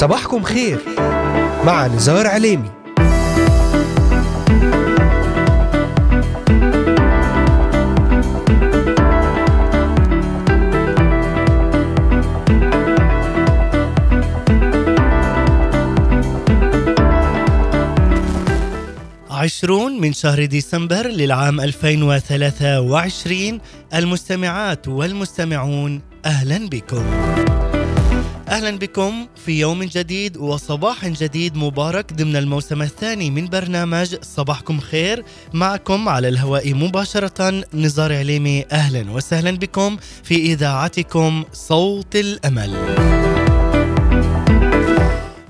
صباحكم خير. مع نزار عليمي. عشرون من شهر ديسمبر للعام 2023 المستمعات والمستمعون أهلا بكم. أهلا بكم في يوم جديد وصباح جديد مبارك ضمن الموسم الثاني من برنامج صباحكم خير معكم على الهواء مباشرة نزار عليمي أهلا وسهلا بكم في إذاعتكم صوت الأمل.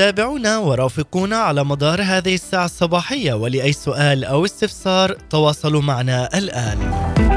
تابعونا ورافقونا على مدار هذه الساعة الصباحية ولأي سؤال أو استفسار تواصلوا معنا الآن.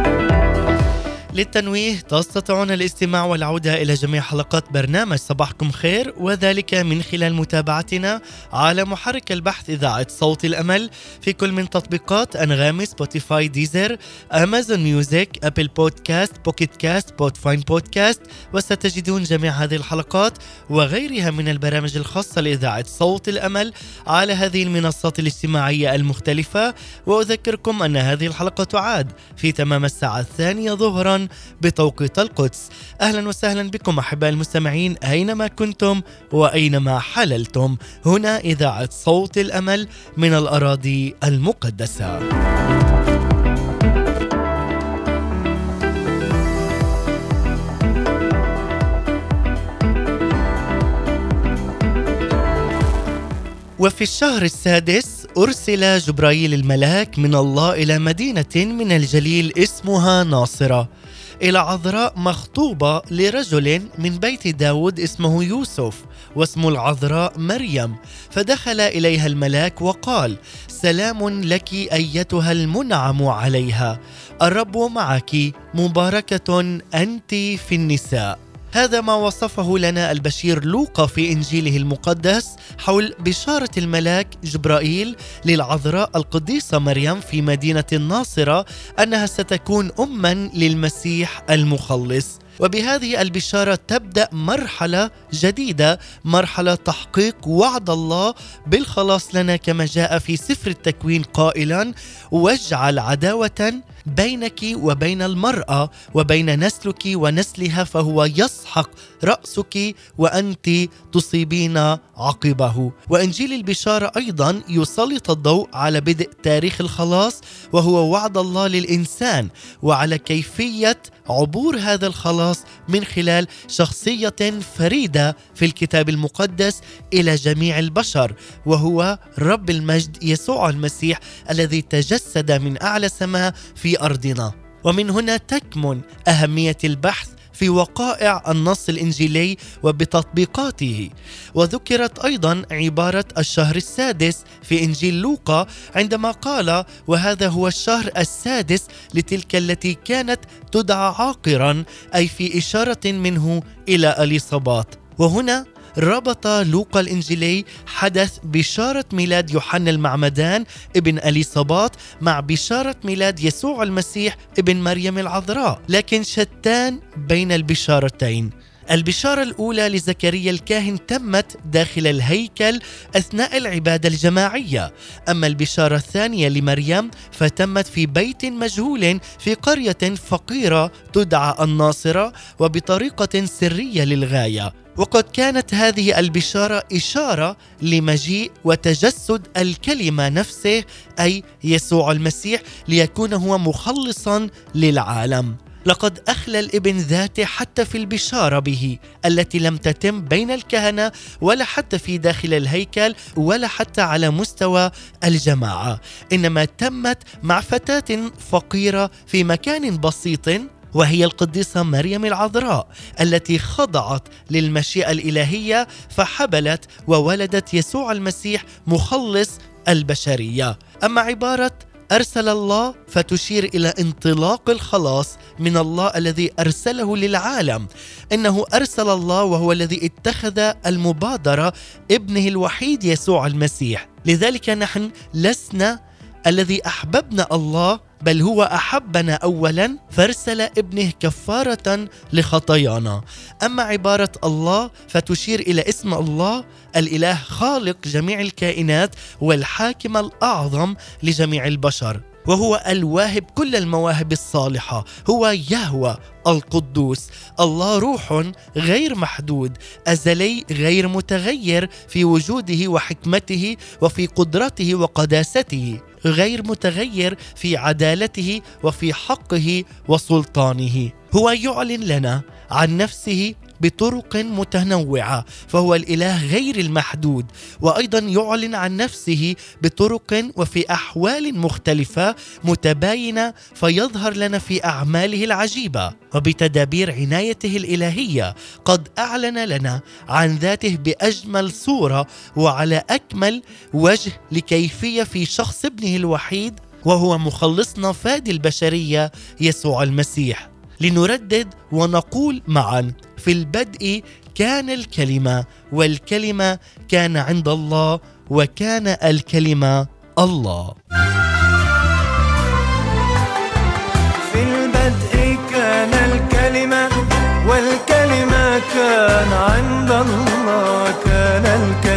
للتنويه تستطيعون الاستماع والعودة إلى جميع حلقات برنامج صباحكم خير وذلك من خلال متابعتنا على محرك البحث إذاعة صوت الأمل في كل من تطبيقات أنغامي Spotify Deezer Amazon Music Apple Podcast Pocket Cast Podvine Podcast وستجدون جميع هذه الحلقات وغيرها من البرامج الخاصة لإذاعة صوت الأمل على هذه المنصات الاجتماعية المختلفة. وأذكركم أن هذه الحلقة تعاد في تمام الساعة الثانية ظهرا بتوقيت القدس. أهلا وسهلا بكم أحباء المستمعين أينما كنتم وأينما حللتم. هنا إذاعة صوت الأمل من الأراضي المقدسة. وفي الشهر السادس أرسل جبرائيل الملاك من الله إلى مدينة من الجليل اسمها ناصرة. إلى عذراء مخطوبة لرجل من بيت داود اسمه يوسف واسم العذراء مريم. فدخل إليها الملاك وقال سلام لك أيتها المنعم عليها. الرب معك مباركة أنت في النساء. هذا ما وصفه لنا البشير لوقا في إنجيله المقدس حول بشارة الملاك جبرائيل للعذراء القديسة مريم في مدينة الناصره أنها ستكون اما للمسيح المخلص. وبهذه البشارة تبدأ مرحلة جديدة مرحلة تحقيق وعد الله. بالخلاص لنا كما جاء في سفر التكوين قائلا واجعل عداوة بينك وبين المرأة وبين نسلك ونسلها فهو يسحق رأسك وأنت تصيبين عقبه. وإنجيل البشارة أيضا يسلط الضوء على بدء تاريخ الخلاص وهو وعد الله للإنسان وعلى كيفية عبور هذا الخلاص من خلال شخصية فريدة في الكتاب المقدس إلى جميع البشر وهو رب المجد يسوع المسيح الذي تجسد من أعلى سماء في أرضنا. ومن هنا تكمن أهمية البحث في وقائع النص الإنجيلي وبتطبيقاته. وذكرت أيضا عبارة الشهر السادس في إنجيل لوقا عندما قال وهذا هو الشهر السادس لتلك التي كانت تدعى عاقرا أي في إشارة منه إلى اليصابات وهنا ربط لوقا الإنجيلي حدث بشارة ميلاد يوحنا المعمدان ابن أليصابات مع بشارة ميلاد يسوع المسيح ابن مريم العذراء لكن شتان بين البشارتين. البشارة الأولى لزكريا الكاهن تمت داخل الهيكل أثناء العبادة الجماعية. أما البشارة الثانية لمريم فتمت في بيت مجهول في قرية فقيرة تدعى الناصرة وبطريقة سرية للغاية. وقد كانت هذه البشارة إشارة لمجيء وتجسد الكلمة نفسه أي يسوع المسيح ليكون هو مخلصا للعالم. لقد أخلى الإبن ذاته حتى في البشارة به التي لم تتم بين الكهنة ولا حتى في داخل الهيكل ولا حتى على مستوى الجماعة. إنما تمت مع فتاة فقيرة في مكان بسيط وهي القديسة مريم العذراء التي خضعت للمشيئة الإلهية فحبلت وولدت يسوع المسيح مخلص البشرية. أما عبارة أرسل الله فتشير إلى انطلاق الخلاص من الله الذي أرسله للعالم. إنه أرسل الله وهو الذي اتخذ المبادرة ابنه الوحيد يسوع المسيح. لذلك نحن لسنا الذي أحببنا الله بل هو أحبنا اولا فارسل ابنه كفارة لخطايانا. أما عبارة الله فتشير إلى اسم الله الإله خالق جميع الكائنات والحاكم الأعظم لجميع البشر. وهو الواهب كل المواهب الصالحة. هو يهوى القدوس. الله روح غير محدود. أزلي غير متغير في وجوده وحكمته وفي قدرته وقداسته. غير متغير في عدالته وفي حقه وسلطانه. هو يعلن لنا عن نفسه بطرق متنوعة فهو الإله غير المحدود وأيضا يعلن عن نفسه بطرق وفي أحوال مختلفة متباينة فيظهر لنا في أعماله العجيبة. وبتدابير عنايته الإلهية قد أعلن لنا عن ذاته بأجمل صورة وعلى أكمل وجه لكيفية في شخص ابنه الوحيد وهو مخلصنا فادي البشرية يسوع المسيح. لنردد ونقول معا في البدء كان الكلمة والكلمة كان عند الله وكان الكلمة الله. في البدء كان الكلمة والكلمة كان عند الله كان الكلمة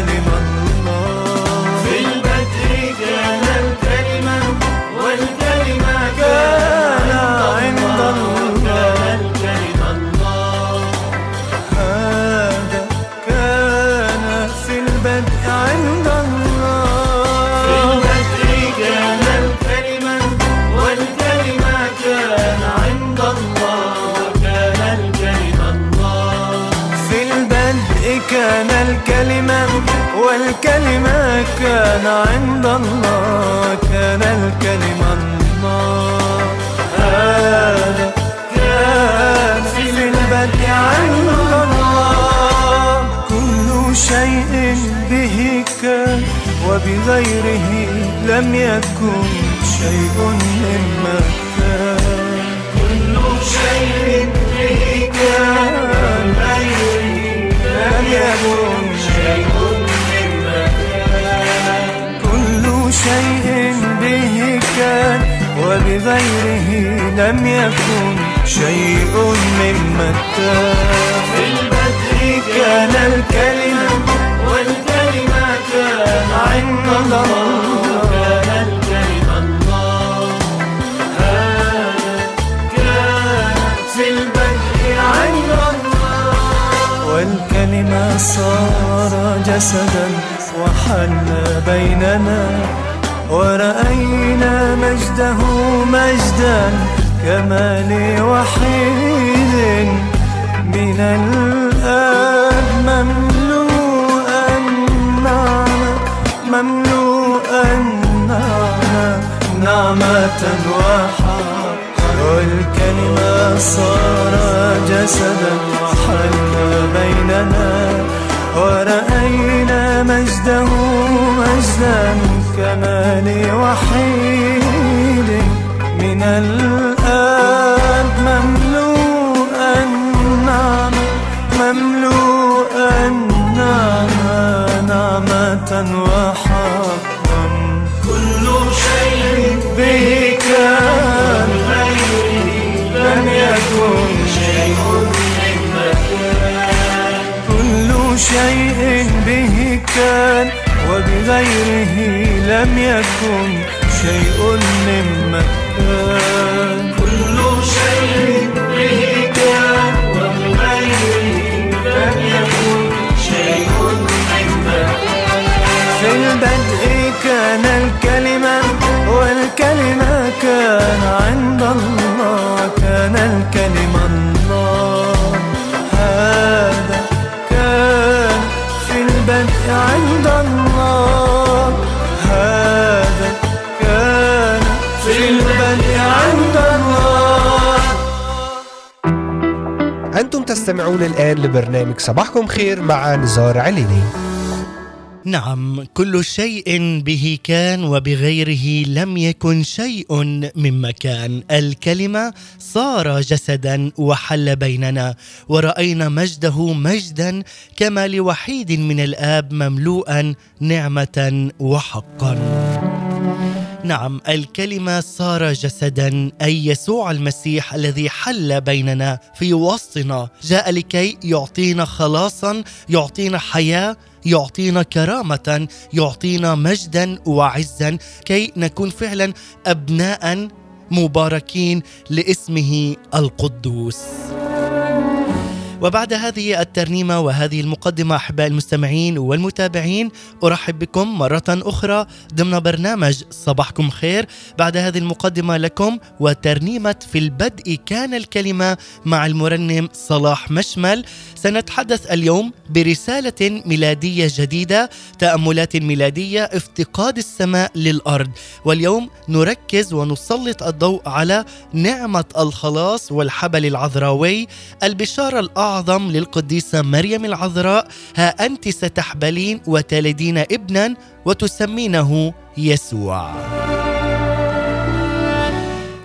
عند الله كان الكلمة الله. هذا كان في البدء عند الله. كل شيء به كان وبغيره لم يكن شيء مما وبغيره لم يكن شيء مما كان في البدء كان الكلمة والكلمة كان عند الله. كان الكلمة الله. هذا كان في البدء عند الله. والكلمة صار جسدا وحل بيننا. ورأينا مجده مجدا كما لوحيد من الآب مملوءا نعمة مملوءا نعمة نعمة وحقا. والكلمة صار جسدا وحل بيننا. ورأينا مجده مجدا زماني وحيدي من الآن مملوء نعم، نعم، نعمة مملوء نعمة نعمة وحقا كل شيء به كان غيري لم يكن شيء كل شيء به كان وبغيره لم يكن شيء مما تستمعون الآن لبرنامج صباحكم خير مع نزار عليني. نعم كل شيء به كان وبغيره لم يكن شيء مما كان الكلمة صار جسدا وحل بيننا ورأينا مجده مجدا كما لوحيد من الآب مملوءا نعمة وحقا. نعم الكلمة صار جسدا أي يسوع المسيح الذي حل بيننا في وسطنا. جاء لكي يعطينا خلاصا يعطينا حياة يعطينا كرامة يعطينا مجدا وعزا كي نكون فعلا أبناء مباركين لاسمه القدوس. وبعد هذه الترنيمة وهذه المقدمة أحباء المستمعين والمتابعين أرحب بكم مرة أخرى ضمن برنامج صباحكم خير. بعد هذه المقدمة لكم وترنيمة في البدء كان الكلمة مع المرنم صلاح مشمل. سنتحدث اليوم برسالة ميلادية جديدة تأملات ميلادية افتقاد السماء للأرض. واليوم نركز ونسلط الضوء على نعمة الخلاص والحبل العذراوي البشارة الأعظم للقديسة مريم العذراء. ها أنت ستحبلين وتلدين ابنا وتسمينه يسوع.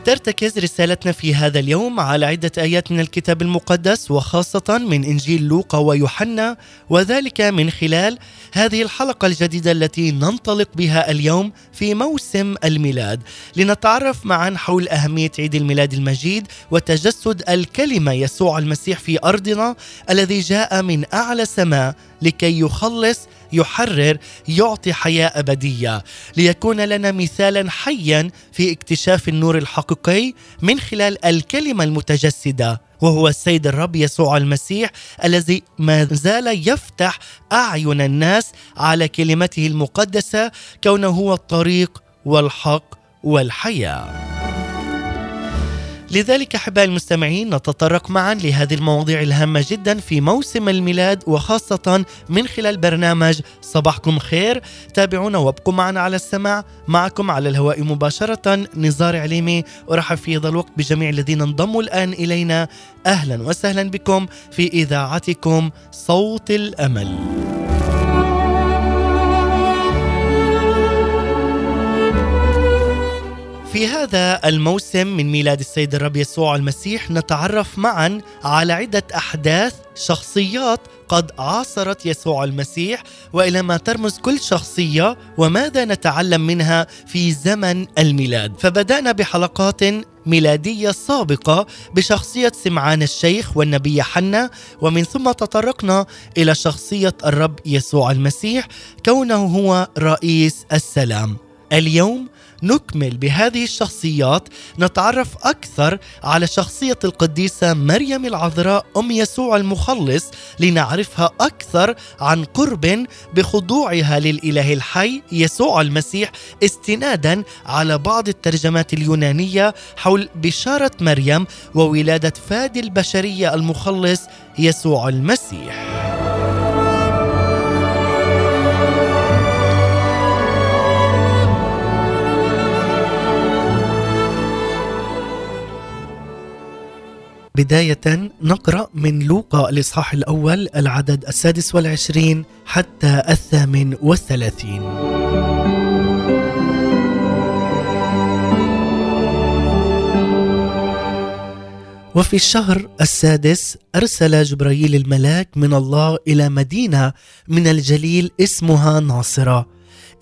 ترتكز رسالتنا في هذا اليوم على عدة آيات من الكتاب المقدس وخاصة من إنجيل لوقا ويوحنا وذلك من خلال هذه الحلقة الجديدة التي ننطلق بها اليوم في موسم الميلاد. لنتعرف معا حول أهمية عيد الميلاد المجيد وتجسد الكلمة يسوع المسيح في أرضنا الذي جاء من أعلى سماء لكي يخلص يحرر يعطي حياة أبدية. ليكون لنا مثالا حيا في اكتشاف النور الحقيقي من خلال الكلمة المتجسدة وهو السيد الرب يسوع المسيح الذي ما زال يفتح أعين الناس على كلمته المقدسة كونه هو الطريق والحق والحياة. لذلك أحبائي المستمعين نتطرق معا لهذه المواضيع الهامة جدا في موسم الميلاد وخاصة من خلال برنامج صباحكم خير. تابعونا وابقوا معنا على السماع. معكم على الهواء مباشرة نزار عليمي. أرحب في هذا الوقت بجميع الذين انضموا الآن إلينا. أهلا وسهلا بكم في إذاعتكم صوت الأمل. في هذا الموسم من ميلاد السيد الرب يسوع المسيح نتعرف معا على عدة أحداث شخصيات قد عاصرت يسوع المسيح وإلى ما ترمز كل شخصية وماذا نتعلم منها في زمن الميلاد. فبدأنا بحلقات ميلادية سابقة بشخصية سمعان الشيخ والنبي حنا ومن ثم تطرقنا إلى شخصية الرب يسوع المسيح كونه هو رئيس السلام. اليوم نكمل بهذه الشخصيات نتعرف أكثر على شخصية القديسة مريم العذراء أم يسوع المخلص لنعرفها أكثر عن قرب بخضوعها للإله الحي يسوع المسيح استنادا على بعض الترجمات اليونانية حول بشارة مريم وولادة فادي البشرية المخلص يسوع المسيح. بداية نقرأ من لوقا الإصحاح الأول العدد السادس والعشرين حتى الثامن والثلاثين. وفي الشهر السادس أرسل جبرائيل الملاك من الله إلى مدينة من الجليل اسمها ناصرة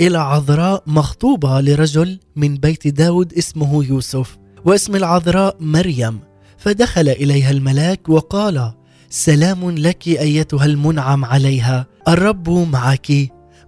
إلى عذراء مخطوبة لرجل من بيت داود اسمه يوسف واسم العذراء مريم. فدخل إليها الملاك وقال سلام لك أيتها المنعم عليها الرب معك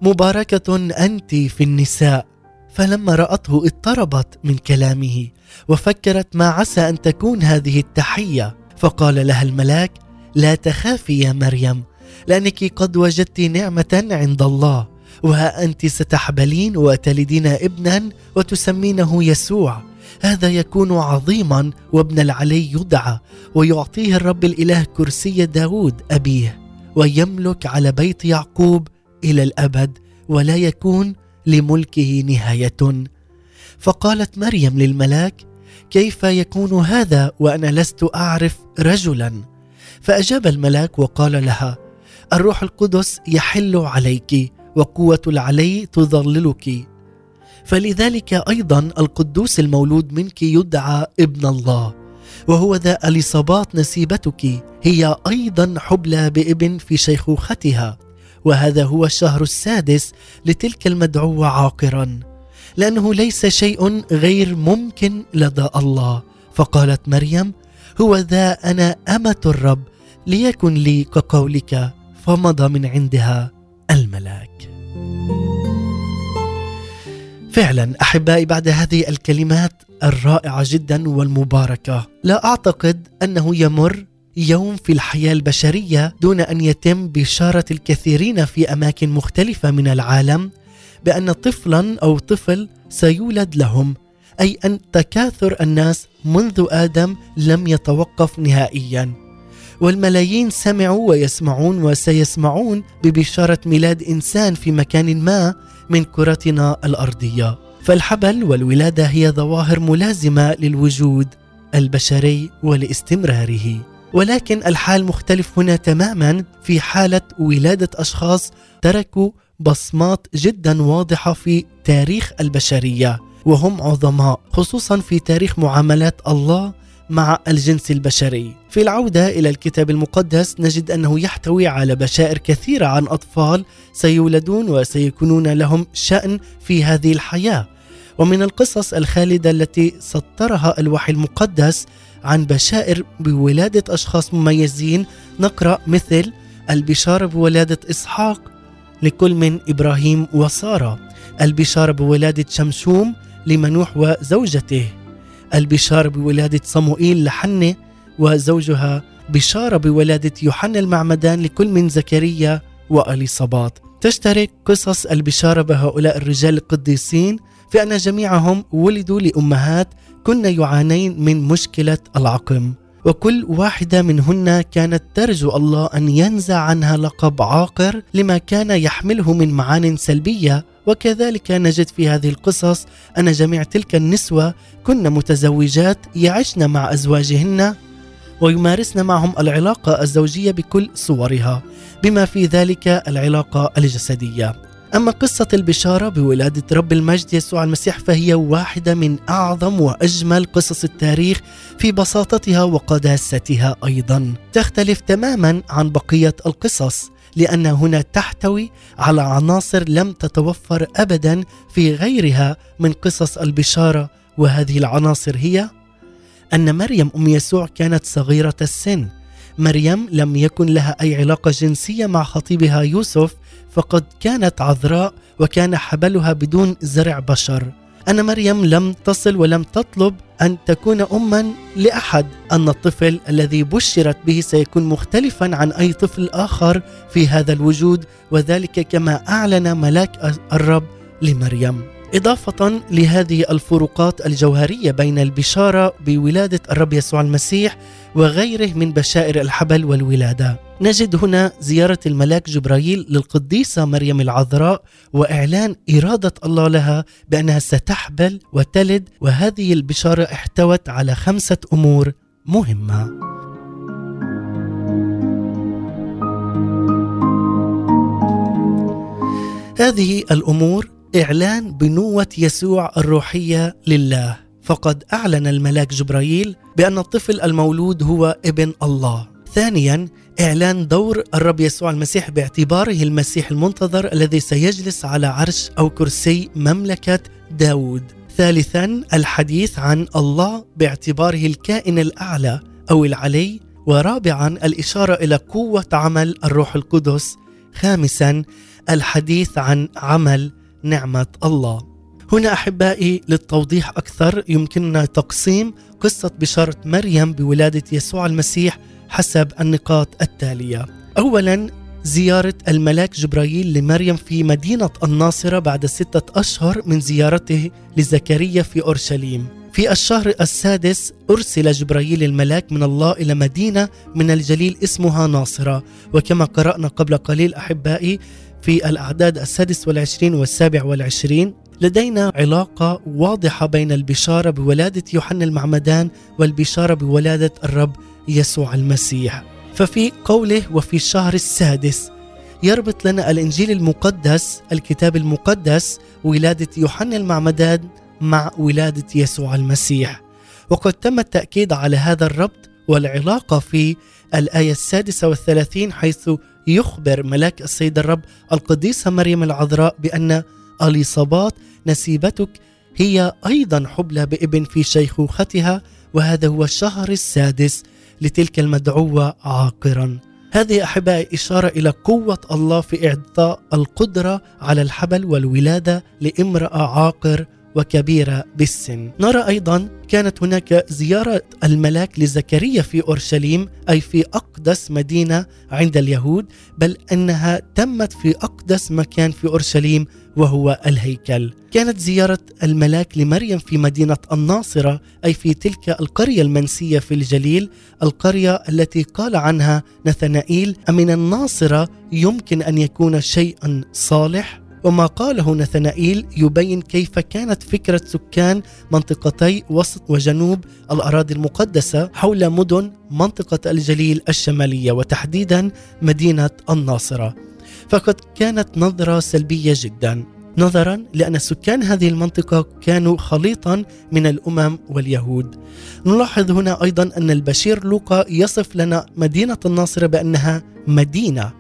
مباركة أنت في النساء. فلما رأته اضطربت من كلامه وفكرت ما عسى أن تكون هذه التحية فقال لها الملاك لا تخافي يا مريم لأنك قد وجدت نعمة عند الله وها أنت ستحبلين وتلدين ابنا وتسمينه يسوع. هذا يكون عظيما وابن العلي يدعى ويعطيه الرب الإله كرسي داود أبيه ويملك على بيت يعقوب إلى الأبد ولا يكون لملكه نهاية. فقالت مريم للملاك كيف يكون هذا وأنا لست أعرف رجلا؟ فأجاب الملاك وقال لها الروح القدس يحل عليك وقوة العلي تظللك فلذلك أيضا القدوس المولود منك يدعى ابن الله وهو ذا أليصابات نسيبتك هي أيضا حبلى بابن في شيخوختها وهذا هو الشهر السادس لتلك المدعوة عاقرا لأنه ليس شيء غير ممكن لدى الله. فقالت مريم هو ذا أنا أمة الرب ليكن لي كقولك فمضى من عندها الملاك. فعلا أحبائي بعد هذه الكلمات الرائعة جدا والمباركة لا أعتقد أنه يمر يوم في الحياة البشرية دون أن يتم بشارة الكثيرين في أماكن مختلفة من العالم بأن طفلا أو طفل سيولد لهم أي أن تكاثر الناس منذ آدم لم يتوقف نهائيا. والملايين سمعوا ويسمعون وسيسمعون ببشارة ميلاد إنسان في مكان ما من كرتنا الأرضية. فالحبل والولادة هي ظواهر ملازمة للوجود البشري ولاستمراره ولكن الحال مختلف هنا تماما في حالة ولادة أشخاص تركوا بصمات جدا واضحة في تاريخ البشرية. وهم عظماء خصوصا في تاريخ معاملات الله مع الجنس البشري. في العودة إلى الكتاب المقدس نجد أنه يحتوي على بشائر كثيرة عن أطفال سيولدون وسيكونون لهم شأن في هذه الحياة. ومن القصص الخالدة التي سطرها الوحي المقدس عن بشائر بولادة أشخاص مميزين نقرأ مثل البشارة بولادة إسحاق لكل من إبراهيم وسارة، البشارة بولادة شمشوم لمنوح وزوجته، البشارة بولادة صموئيل لحنة وزوجها بشارة بولادة يوحنا المعمدان لكل من زكريا وأليصابات تشترك قصص البشارة بهؤلاء الرجال القديسين في أن جميعهم ولدوا لأمهات كن يعانين من مشكلة العقم. وكل واحدة منهن كانت ترجو الله أن ينزع عنها لقب عاقر لما كان يحمله من معان سلبية وكذلك نجد في هذه القصص أن جميع تلك النسوة كن متزوجات يعشن مع أزواجهن ويمارسن معهم العلاقة الزوجية بكل صورها بما في ذلك العلاقة الجسدية. أما قصة البشارة بولادة رب المجد يسوع المسيح فهي واحدة من أعظم وأجمل قصص التاريخ في بساطتها وقداستها أيضا. تختلف تماما عن بقية القصص. لأن هنا تحتوي على عناصر لم تتوفر أبدا في غيرها من قصص البشارة وهذه العناصر هي أن مريم أم يسوع كانت صغيرة السن. مريم لم يكن لها أي علاقة جنسية مع خطيبها يوسف فقد كانت عذراء وكان حبلها بدون زرع بشر. أن مريم لم تصل ولم تطلب أن تكون أما لأحد أن الطفل الذي بشرت به سيكون مختلفا عن أي طفل آخر في هذا الوجود وذلك كما أعلن ملاك الرب لمريم. إضافة لهذه الفروقات الجوهرية بين البشارة بولادة الرب يسوع المسيح وغيره من بشائر الحبل والولادة. نجد هنا زيارة الملاك جبرائيل للقديسة مريم العذراء وإعلان إرادة الله لها بأنها ستحبل وتلد وهذه البشارة احتوت على خمسة أمور مهمة. هذه الأمور إعلان بنوة يسوع الروحية لله. فقد أعلن الملاك جبرائيل بأن الطفل المولود هو ابن الله. ثانيا إعلان دور الرب يسوع المسيح باعتباره المسيح المنتظر الذي سيجلس على عرش أو كرسي مملكة داود. ثالثا الحديث عن الله باعتباره الكائن الأعلى أو العلي. ورابعا الإشارة إلى قوة عمل الروح القدس. خامسا الحديث عن عمل نعمة الله. هنا أحبائي للتوضيح أكثر يمكننا تقسيم قصة بشارة مريم بولادة يسوع المسيح حسب النقاط التالية. أولا زيارة الملاك جبرائيل لمريم في مدينة الناصرة بعد ستة أشهر من زيارته لزكريا في أورشليم. في الشهر السادس أرسل جبرائيل الملاك من الله إلى مدينة من الجليل اسمها ناصرة. وكما قرأنا قبل قليل أحبائي في الأعداد السادس والعشرين والسابع والعشرين لدينا علاقة واضحة بين البشارة بولادة يوحنا المعمدان والبشارة بولادة الرب يسوع المسيح. ففي قوله وفي الشهر السادس يربط لنا الإنجيل المقدس الكتاب المقدس ولادة يوحنا المعمدان مع ولادة يسوع المسيح. وقد تم التأكيد على هذا الربط والعلاقة في الآية السادسة والثلاثين حيث يخبر ملاك السيد الرب القديسة مريم العذراء بأن اليصابات نسيبتك هي أيضا حبلى بابن في شيخوختها وهذا هو الشهر السادس لتلك المدعوة عاقرا. هذه أحبائي إشارة إلى قوة الله في إعطاء القدرة على الحبل والولادة لامرأة عاقر وكبيرة بالسن. نرى أيضا كانت هناك زيارة الملاك لزكريا في أورشليم أي في أقدس مدينة عند اليهود بل أنها تمت في أقدس مكان في أورشليم وهو الهيكل. كانت زيارة الملاك لمريم في مدينة الناصرة أي في تلك القرية المنسية في الجليل القرية التي قال عنها نثنائيل أمن الناصرة يمكن أن يكون شيئا صالح؟ وما قاله نثنائيل يبين كيف كانت فكرة سكان منطقتي وسط وجنوب الأراضي المقدسة حول مدن منطقة الجليل الشمالية وتحديدا مدينة الناصرة. فقد كانت نظرة سلبية جدا. نظرا لأن سكان هذه المنطقة كانوا خليطا من الأمم واليهود. نلاحظ هنا أيضا أن البشير لوقا يصف لنا مدينة الناصرة بأنها مدينة.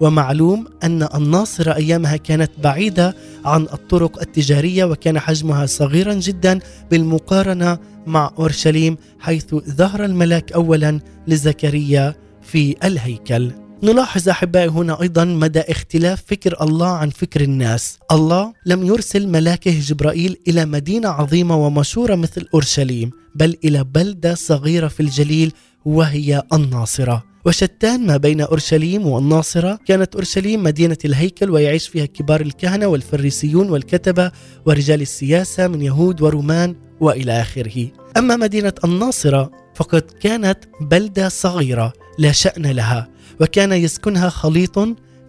ومعلوم أن الناصرة أيامها كانت بعيدة عن الطرق التجارية وكان حجمها صغيرا جدا بالمقارنة مع أورشليم حيث ظهر الملاك أولا لزكريا في الهيكل. نلاحظ أحبائي هنا أيضا مدى اختلاف فكر الله عن فكر الناس، الله لم يرسل ملاكه جبرائيل إلى مدينة عظيمة ومشهورة مثل أورشليم، بل إلى بلدة صغيرة في الجليل وهي الناصرة. وشتان ما بين أورشليم والناصرة، كانت أورشليم مدينة الهيكل ويعيش فيها كبار الكهنة والفريسيون والكتبة ورجال السياسة من يهود ورومان وإلى آخره. أما مدينة الناصرة فقد كانت بلدة صغيرة لا شأن لها وكان يسكنها خليط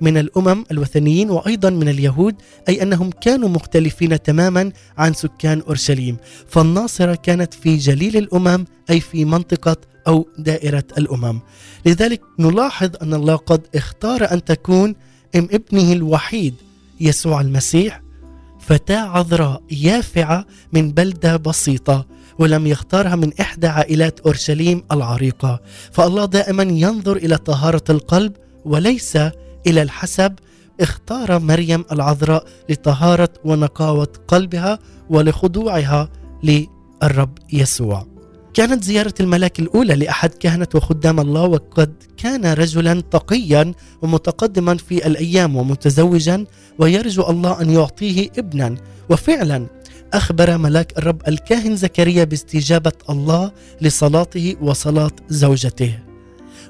من الأمم الوثنيين وأيضا من اليهود أي أنهم كانوا مختلفين تماما عن سكان أورشليم. فالناصرة كانت في جليل الأمم أي في منطقة أو دائرة الأمم. لذلك نلاحظ أن الله قد اختار أن تكون ام ابنه الوحيد يسوع المسيح فتاة عذراء يافعة من بلدة بسيطة. ولم يختارها من إحدى عائلات أورشليم العريقة. فالله دائما ينظر إلى طهارة القلب وليس إلى الحسب. اختار مريم العذراء لطهارة ونقاوة قلبها ولخضوعها للرب يسوع. كانت زيارة الملاك الأولى لأحد كهنة وخدام الله وقد كان رجلا تقيا ومتقدما في الأيام ومتزوجا ويرجو الله أن يعطيه ابنا. وفعلا أخبر ملاك الرب الكاهن زكريا باستجابة الله لصلاته وصلاة زوجته.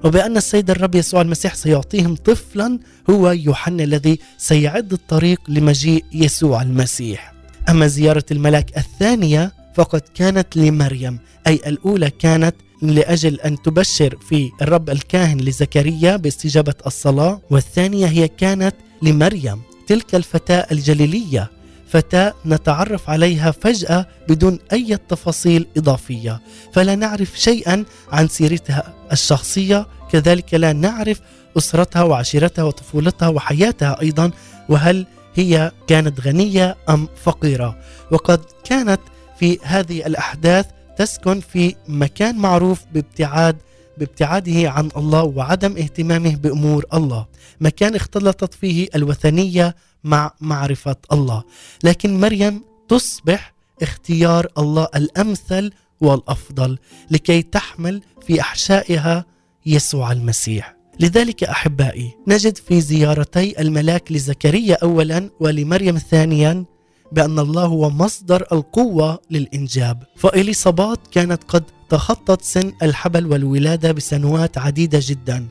وبأن السيد الرب يسوع المسيح سيعطيهم طفلا هو يوحنا الذي سيعد الطريق لمجيء يسوع المسيح. أما زيارة الملاك الثانية فقد كانت لمريم أي الأولى كانت لأجل أن تبشر في الرب الكاهن لزكريا باستجابة الصلاة والثانية هي كانت لمريم. تلك الفتاة الجليلية فتاة نتعرف عليها فجأة بدون أي تفاصيل إضافية. فلا نعرف شيئا عن سيرتها الشخصية كذلك لا نعرف أسرتها وعشيرتها وطفولتها وحياتها أيضا وهل هي كانت غنية أم فقيرة. وقد كانت في هذه الأحداث تسكن في مكان معروف بابتعاد بابتعاده عن الله وعدم اهتمامه بأمور الله، مكان اختلطت فيه الوثنية مع معرفة الله، لكن مريم تصبح اختيار الله الأمثل والأفضل لكي تحمل في أحشائها يسوع المسيح. لذلك أحبائي نجد في زيارتي الملاك لزكريا اولا ولمريم ثانيا بأن الله هو مصدر القوة للإنجاب. فإليصابات كانت قد تخطت سن الحبل والولادة بسنوات عديدة جدا.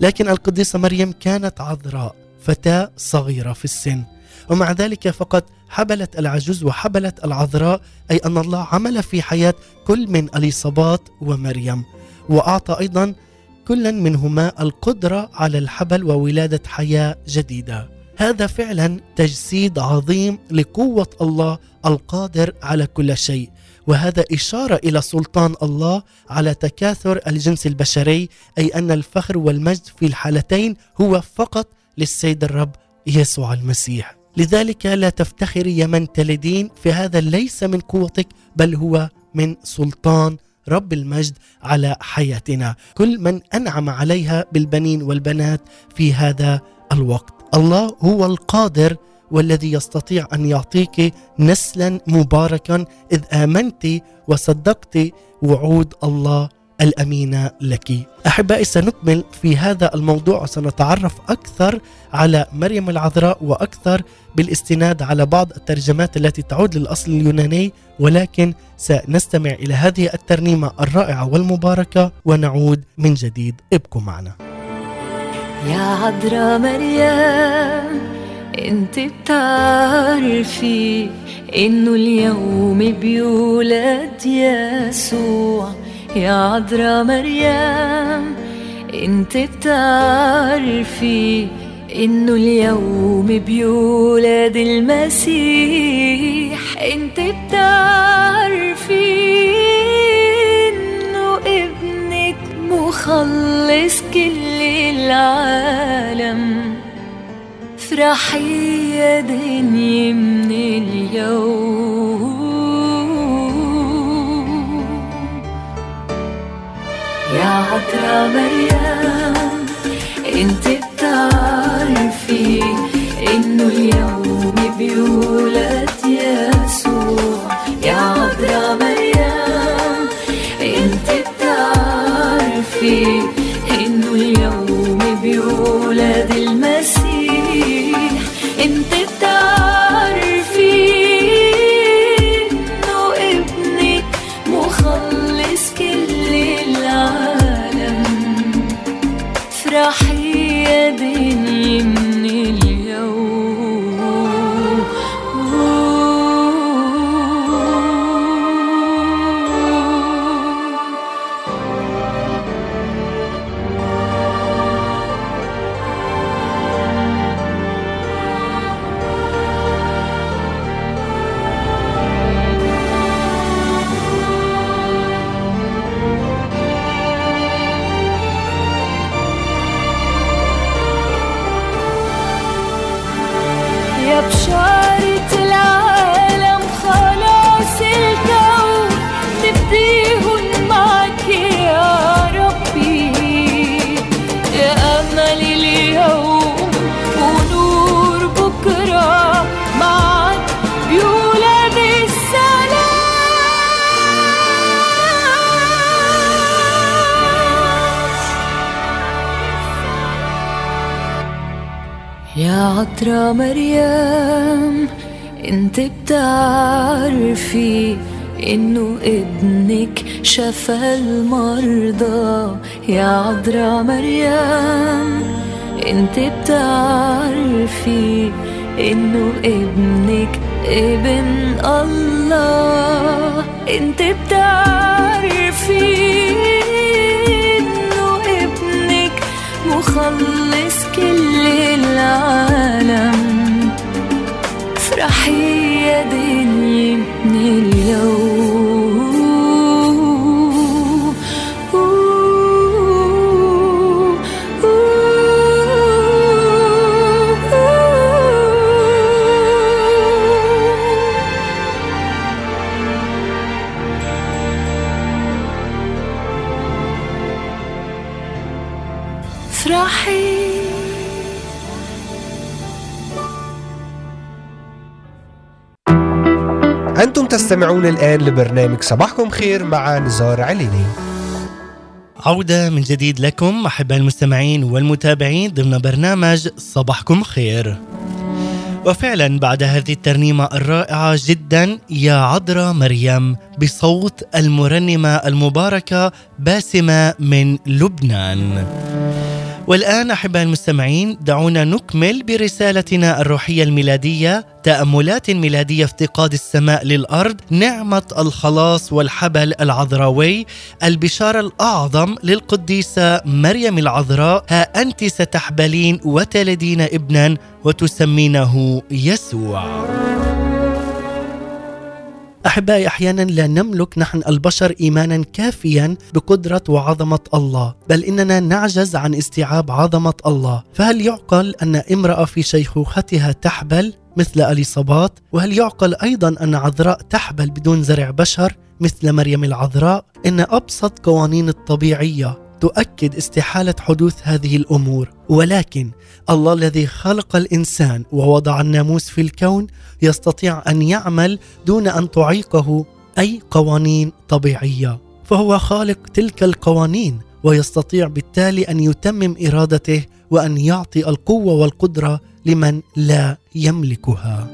لكن القديسة مريم كانت عذراء. فتاة صغيرة في السن. ومع ذلك فقد حبلت العجوز وحبلت العذراء أي أن الله عمل في حياة كل من إليصابات ومريم. وأعطى أيضا كلا منهما القدرة على الحبل وولادة حياة جديدة. هذا فعلا تجسيد عظيم لقوة الله القادر على كل شيء. وهذا إشارة إلى سلطان الله على تكاثر الجنس البشري أي أن الفخر والمجد في الحالتين هو فقط للسيد الرب يسوع المسيح. لذلك لا تفتخري يا من تلدين في هذا ليس من قوتك بل هو من سلطان رب المجد على حياتنا. كل من أنعم عليها بالبنين والبنات في هذا الوقت. الله هو القادر والذي يستطيع أن يعطيك نسلا مباركا إذ آمنت وصدقت وعود الله الأمينة لك. أحبائي سنكمل في هذا الموضوع وسنتعرف أكثر على مريم العذراء وأكثر بالاستناد على بعض الترجمات التي تعود للأصل اليوناني ولكن سنستمع إلى هذه الترنيمة الرائعة والمباركة ونعود من جديد ابقوا معنا. يا عذراء مريم انت بتعرفي إنه اليوم بيولد يسوع يا عذراء مريم انت بتعرفي انه اليوم بيولد المسيح. انت بتعرفي انه ابنك مخلص كل العالم. افرحي يا دنيا من اليوم. يا عذراء مريم انت بتعرفي انه اليوم بيولد يسوع. يا عذراء مريم انت بتعرفي انه اليوم بيولد المسيح. عطرة مريم انت بتعرفي انه ابنك شفى المرضى. يا عذراء مريم انت بتعرفي انه ابنك ابن الله. انت بتعرفي مخلص كل العالم. افرحي يا دنيا من اليوم. تستمعون الآن لبرنامج صباحكم خير مع نزار عليني. عودة من جديد لكم أحباء المستمعين والمتابعين ضمن برنامج صباحكم خير. وفعلا بعد هذه الترنيمة الرائعة جدا يا عذراء مريم بصوت المرنمة المباركة باسمة من لبنان. والآن أحباء المستمعين دعونا نكمل برسالتنا الروحية الميلادية تأملات ميلادية افتقاد السماء للأرض نعمة الخلاص والحبل العذراوي البشارة الأعظم للقديسة مريم العذراء ها أنت ستحبلين وتلدين ابنا وتسمينه يسوع. أحبائي أحيانا لا نملك نحن البشر إيمانا كافيا بقدرة وعظمة الله بل إننا نعجز عن استيعاب عظمة الله. فهل يعقل أن امرأة في شيخوختها تحبل مثل اليصابات وهل يعقل أيضا أن عذراء تحبل بدون زرع بشر مثل مريم العذراء؟ إن أبسط قوانين الطبيعية تؤكد استحالة حدوث هذه الأمور ولكن الله الذي خلق الإنسان ووضع الناموس في الكون يستطيع أن يعمل دون أن تعيقه أي قوانين طبيعية. فهو خالق تلك القوانين ويستطيع بالتالي أن يتمم إرادته وأن يعطي القوة والقدرة لمن لا يملكها.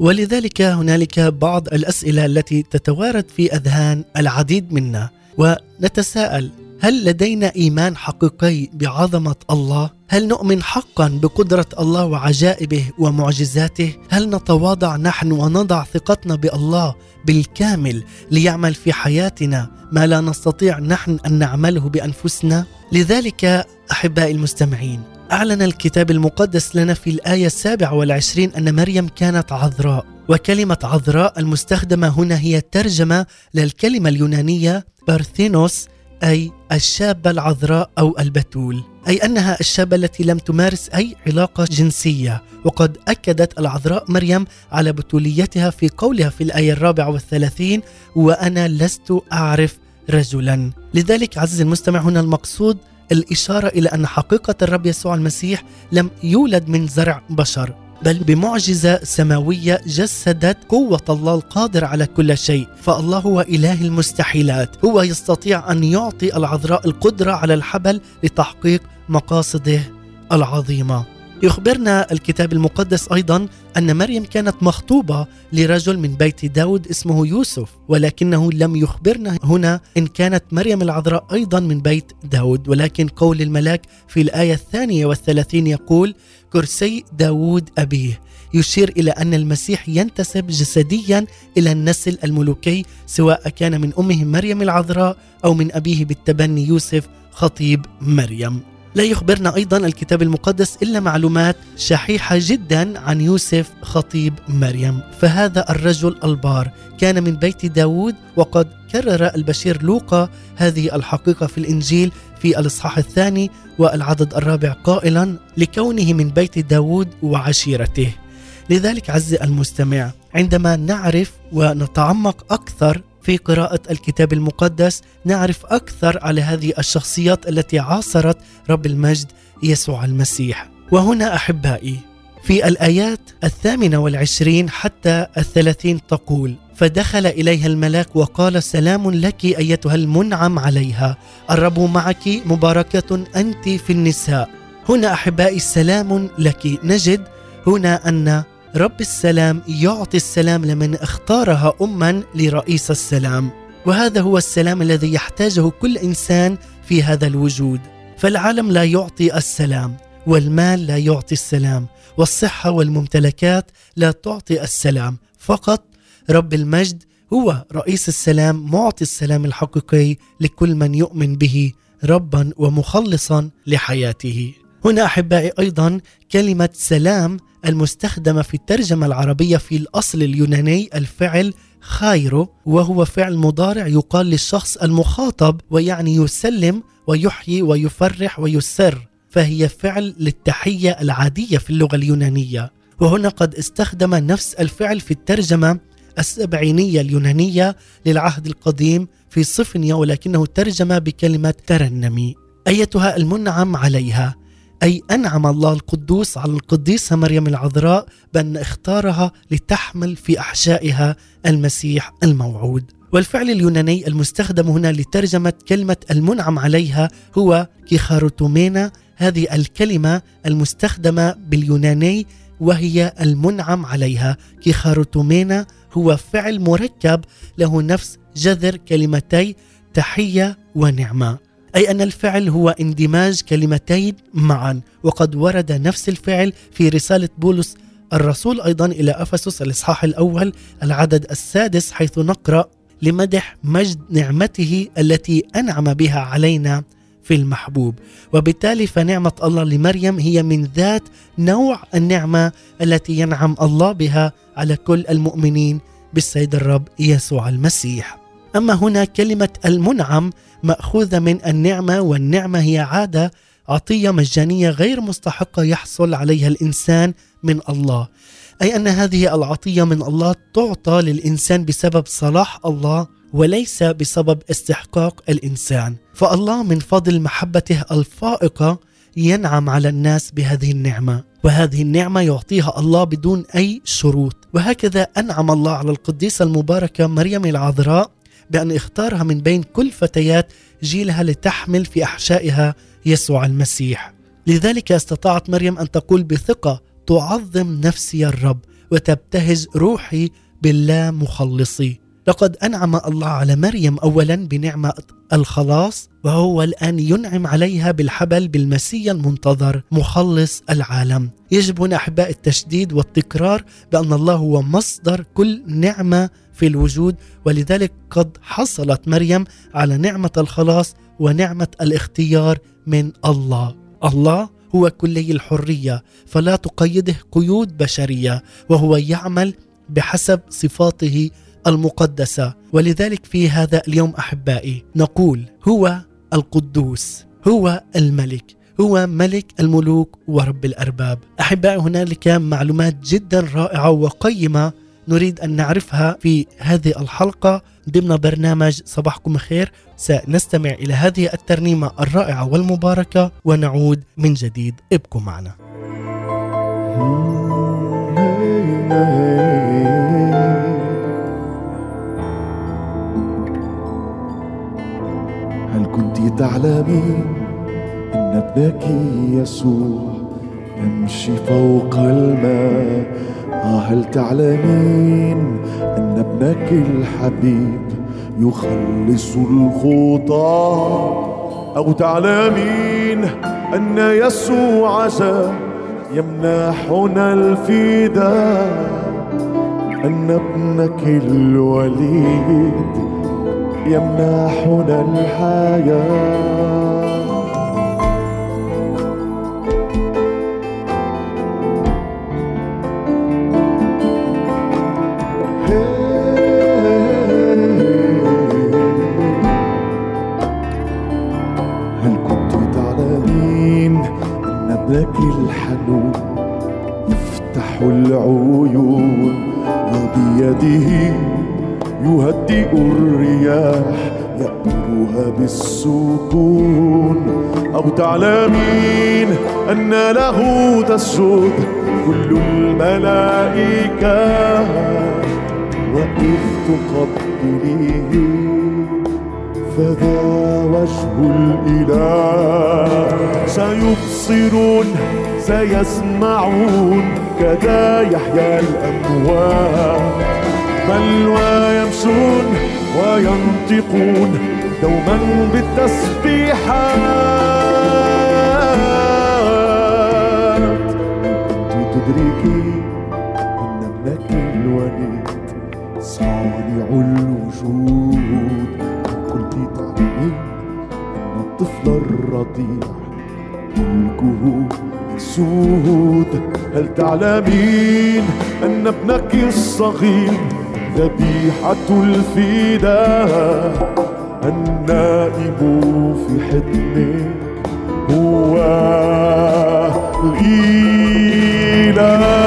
ولذلك هنالك بعض الأسئلة التي تتوارد في أذهان العديد منا ونتساءل هل لدينا إيمان حقيقي بعظمة الله؟ هل نؤمن حقا بقدرة الله وعجائبه ومعجزاته؟ هل نتواضع نحن ونضع ثقتنا بالله بالكامل ليعمل في حياتنا ما لا نستطيع نحن أن نعمله بأنفسنا؟ لذلك أحبائي المستمعين أعلن الكتاب المقدس لنا في الآية السابعة والعشرين أن مريم كانت عذراء. وكلمة عذراء المستخدمة هنا هي ترجمة للكلمة اليونانية بارثينوس أي الشابة العذراء أو البتول أي أنها الشابة التي لم تمارس أي علاقة جنسية. وقد أكدت العذراء مريم على بتوليتها في قولها في الآية الرابعة والثلاثين وأنا لست أعرف رجلا. لذلك عزيزي المستمع هنا المقصود الإشارة إلى أن حقيقة الرب يسوع المسيح لم يولد من زرع بشر بل بمعجزة سماوية جسدت قوة الله القادر على كل شيء. فالله هو إله المستحيلات هو يستطيع أن يعطي العذراء القدرة على الحبل لتحقيق مقاصده العظيمة. يخبرنا الكتاب المقدس أيضا أن مريم كانت مخطوبة لرجل من بيت داود اسمه يوسف ولكنه لم يخبرنا هنا إن كانت مريم العذراء أيضا من بيت داود ولكن قول الملاك في الآية الثانية والثلاثين يقول كرسي داود أبيه يشير إلى أن المسيح ينتسب جسديا إلى النسل الملوكي سواء كان من أمه مريم العذراء أو من أبيه بالتبني يوسف خطيب مريم. لا يخبرنا أيضا الكتاب المقدس إلا معلومات شحيحة جدا عن يوسف خطيب مريم. فهذا الرجل البار كان من بيت داود وقد كرر البشير لوقا هذه الحقيقة في الإنجيل في الإصحاح الثاني والعدد الرابع قائلا لكونه من بيت داود وعشيرته. لذلك عز المستمع عندما نعرف ونتعمق أكثر في قراءة الكتاب المقدس نعرف أكثر على هذه الشخصيات التي عاصرت رب المجد يسوع المسيح. وهنا أحبائي في الآيات الثامنة والعشرين حتى الثلاثين تقول فدخل إليها الملاك وقال سلام لك أيتها المنعم عليها الرب معك مباركة أنت في النساء هنا أحبائي سلام لك. نجد هنا أن رب السلام يعطي السلام لمن اختارها اما لرئيس السلام. وهذا هو السلام الذي يحتاجه كل إنسان في هذا الوجود. فالعالم لا يعطي السلام والمال لا يعطي السلام والصحة والممتلكات لا تعطي السلام. فقط رب المجد هو رئيس السلام معطي السلام الحقيقي لكل من يؤمن به ربا ومخلصا لحياته. هنا أحبائي أيضا كلمة سلام المستخدمة في الترجمة العربية في الأصل اليوناني الفعل خايرو وهو فعل مضارع يقال للشخص المخاطب ويعني يسلم ويحيي ويفرح ويسر فهي فعل للتحية العادية في اللغة اليونانية. وهنا قد استخدم نفس الفعل في الترجمة السبعينية اليونانية للعهد القديم في صفنيا ولكنه ترجم بكلمة ترنمي. أيتها المنعم عليها. أي أنعم الله القدوس على القديسة مريم العذراء بأن اختارها لتحمل في أحشائها المسيح الموعود. والفعل اليوناني المستخدم هنا لترجمة كلمة المنعم عليها هو كيخاروتومينا. هذه الكلمة المستخدمة باليوناني وهي المنعم عليها. كيخاروتومينا هو فعل مركب له نفس جذر كلمتي تحية ونعمة. أي أن الفعل هو اندماج كلمتين معا. وقد ورد نفس الفعل في رسالة بولس الرسول أيضا إلى أفسس الإصحاح الأول العدد السادس حيث نقرأ لمدح مجد نعمته التي أنعم بها علينا في المحبوب. وبالتالي فنعمة الله لمريم هي من ذات نوع النعمة التي ينعم الله بها على كل المؤمنين بالسيد الرب يسوع المسيح. أما هنا كلمة المنعم مأخوذة من النعمة والنعمة هي عادة عطية مجانية غير مستحقة يحصل عليها الإنسان من الله. أي أن هذه العطية من الله تعطى للإنسان بسبب صلاح الله وليس بسبب استحقاق الإنسان. فالله من فضل محبته الفائقة ينعم على الناس بهذه النعمة وهذه النعمة يعطيها الله بدون أي شروط. وهكذا أنعم الله على القديسة المباركة مريم العذراء بأن اختارها من بين كل فتيات جيلها لتحمل في أحشائها يسوع المسيح. لذلك استطاعت مريم أن تقول بثقة تعظم نفسي الرب وتبتهج روحي بالله مخلصي لقد أنعم الله على مريم اولا بنعمة الخلاص وهو الآن ينعم عليها بالحبل بالمسيا المنتظر مخلص العالم. يجب هنا أحباء التشديد والتكرار بأن الله هو مصدر كل نعمة في الوجود ولذلك قد حصلت مريم على نعمة الخلاص ونعمة الاختيار من الله. الله هو كلي الحرية فلا تقيده قيود بشرية وهو يعمل بحسب صفاته المقدسة. ولذلك في هذا اليوم أحبائي نقول هو القدوس هو الملك هو ملك الملوك ورب الأرباب. أحبائي هنالك معلومات جدا رائعة وقيمة نريد أن نعرفها في هذه الحلقة. ضمن برنامج صباحكم خير سنستمع إلى هذه الترنيمة الرائعة والمباركة ونعود من جديد. ابقوا معنا. تعلمين أن ابنك يسوع يمشي فوق الماء. آه هل تعلمين أن ابنك الحبيب يخلص الخطاة أو تعلمين أن يسوع جاء يمنحنا الفداء أن ابنك الوليد يمنحنا الحياة. هل كنت تعلمين أن ابنك الحنون يفتح العيون وبيده يهدئ الرياح يأمرها بالسكون. أو تعلمين أن له تسجد كل الملائكة وإذ تقبليه فذا وجه الإله. سيبصرون سيسمعون كذا يحيا الأموات بل ويمشون وينطقون دوما بالتسبيحات. كنت تدركي أن ابنك الوليد صانع الوجود كنت تعلمين أن الطفل الرضيع ملكه يسود هل تعلمين أن ابنك الصغير ذبيحة الفداء النائب في حضنك هو الإله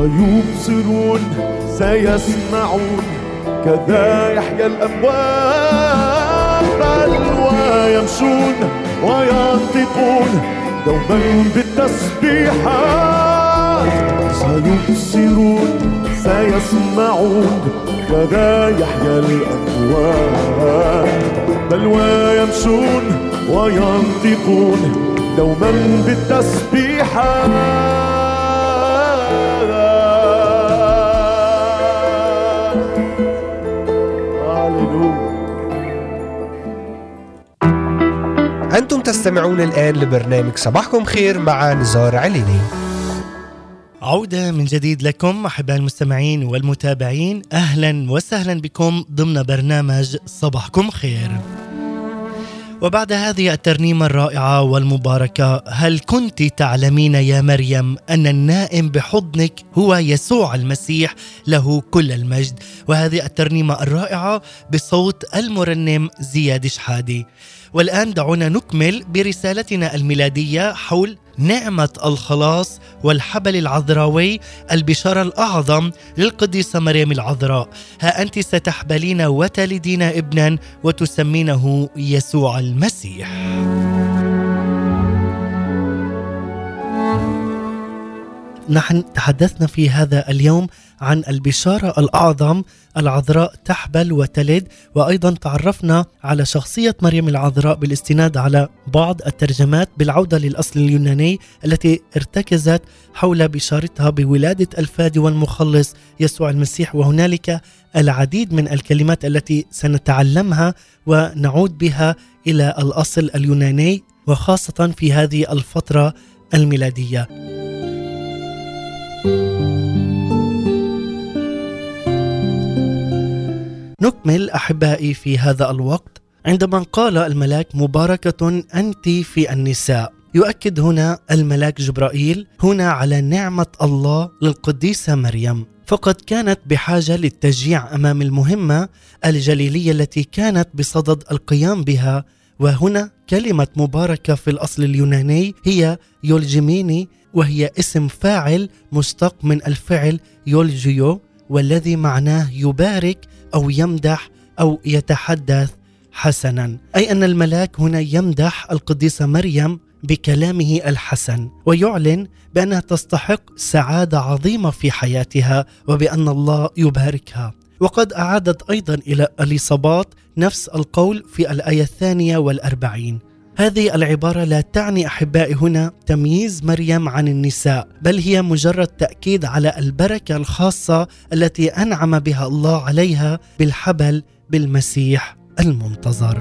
سيبصرون سيسمعون. كذا يحيا الأموات بل ويمشون وينطقون. دوما بالتسبيحات سيبصرون سيسمعون. كذا يحيا الأموات بل ويمشون وينطقون. دوما بالتسبيحات تستمعون الآن لبرنامج صباحكم خير مع نزار عليني. عودة من جديد لكم أحباء المستمعين والمتابعين أهلا وسهلا بكم ضمن برنامج صباحكم خير. وبعد هذه الترنيمة الرائعة والمباركة هل كنت تعلمين يا مريم أن النائم بحضنك هو يسوع المسيح؟ له كل المجد. وهذه الترنيمة الرائعة بصوت المرنم زياد شحادي. والآن دعونا نكمل برسالتنا الميلادية حول نعمة الخلاص والحبل العذراوي البشارة الأعظم للقديسة مريم العذراء. ها أنت ستحبلين وتلدين ابنا وتسمينه يسوع المسيح. نحن تحدثنا في هذا اليوم عن البشارة الأعظم العذراء تحبل وتلد وأيضا تعرفنا على شخصية مريم العذراء بالاستناد على بعض الترجمات بالعودة للأصل اليوناني التي ارتكزت حول بشارتها بولادة الفادي والمخلص يسوع المسيح وهنالك العديد من الكلمات التي سنتعلمها ونعود بها إلى الأصل اليوناني وخاصة في هذه الفترة الميلادية. نكمل أحبائي في هذا الوقت عندما قال الملاك مباركة أنت في النساء. يؤكد هنا الملاك جبرائيل هنا على نعمة الله للقديسة مريم. فقد كانت بحاجة للتشجيع أمام المهمة الجليلية التي كانت بصدد القيام بها. وهنا كلمة مباركة في الأصل اليوناني هي يولجميني وهي اسم فاعل مشتق من الفعل يولجيو والذي معناه يبارك أو يمدح أو يتحدث حسنا. أي أن الملاك هنا يمدح القديسة مريم بكلامه الحسن ويعلن بأنها تستحق سعادة عظيمة في حياتها وبأن الله يباركها. وقد أعادت أيضا إلى اليصابات نفس القول في الآية الثانية والأربعين. هذه العبارة لا تعني أحبائي هنا تمييز مريم عن النساء، بل هي مجرد تأكيد على البركة الخاصة التي أنعم بها الله عليها بالحبل بالمسيح المنتظر.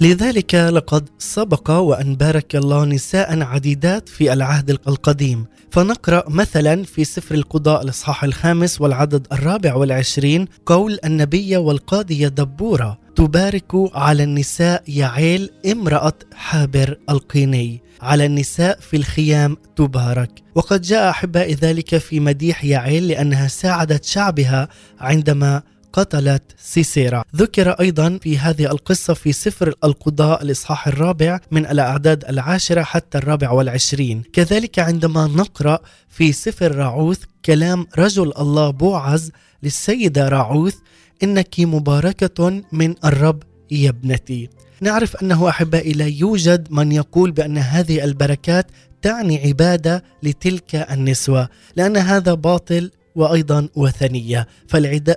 لذلك لقد سبق وأن بارك الله نساء عديدات في العهد القديم. فنقرأ مثلا في سفر القضاء الإصحاح الخامس والعدد الرابع والعشرين قول النبية والقاضية دبورة تبارك على النساء يعيل امرأة حابر القيني. على النساء في الخيام تبارك. وقد جاء أحباء ذلك في مديح يعيل لأنها ساعدت شعبها عندما قتلت سيسيرا. ذكر أيضا في هذه القصة في سفر القضاء الإصحاح الرابع من الأعداد العاشرة حتى الرابع والعشرين. كذلك عندما نقرأ في سفر راعوث كلام رجل الله بوعز للسيدة راعوث إنك مباركة من الرب يا ابنتي. نعرف أنه أحبائي لا يوجد من يقول بأن هذه البركات تعني عبادة لتلك النسوة لأن هذا باطل وأيضا وثنية.